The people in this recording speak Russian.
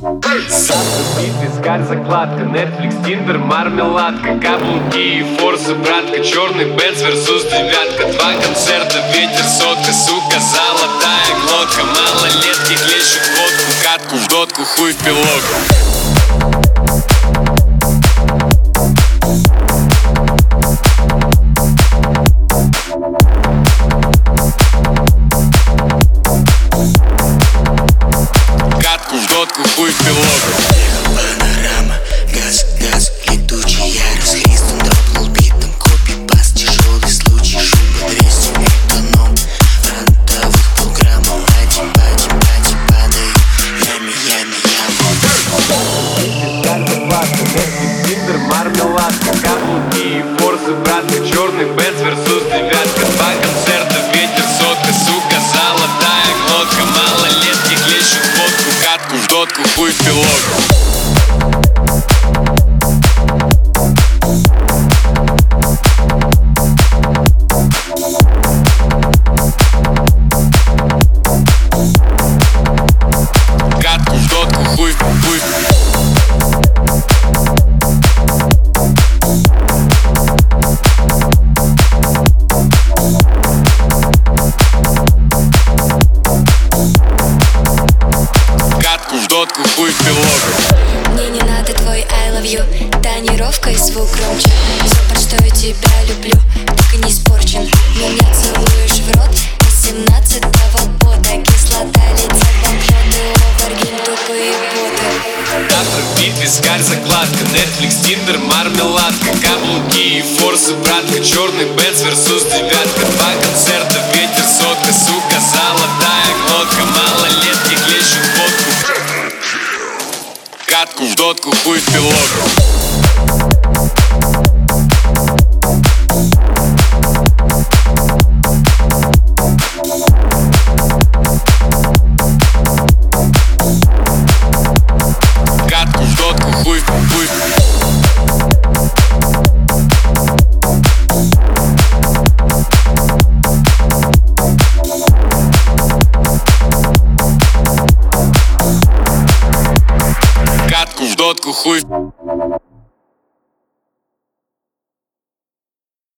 Бит, вискарь, закладка, Netflix, Tinder, мармеладка Каблуки и форсы, братка Черный Бенц versus девятка Два концерта, ветер, сотка Сука, золотая глотка Малолетки клещут водку Катку в дотку, хуй в пилотку Tinder, мармеладка Каблуки и форсы, братка Черный Бенц versus девятка. Два концерта, ветер, сотка Сука, золотая глотка. Малолетки клещут водку Катку в дотку, хуй в пилотку Дотку, хуй в пилотку Мне не надо твой I love you. Тонировка и звук громче. Все, под что я тебя люблю Так и не испорчен. Меня целуешь в рот Из 17-го года Кислота летят бомжоты Оваргин, тупые боты. Завтра бит, вискарь, закладка Netflix, Tinder, мармеладка Каблуки и форсы, братка Черный Бенц versus девятка Катку в дотку, хуй в пилотку Катку в дотку, хуй, хуй хуй.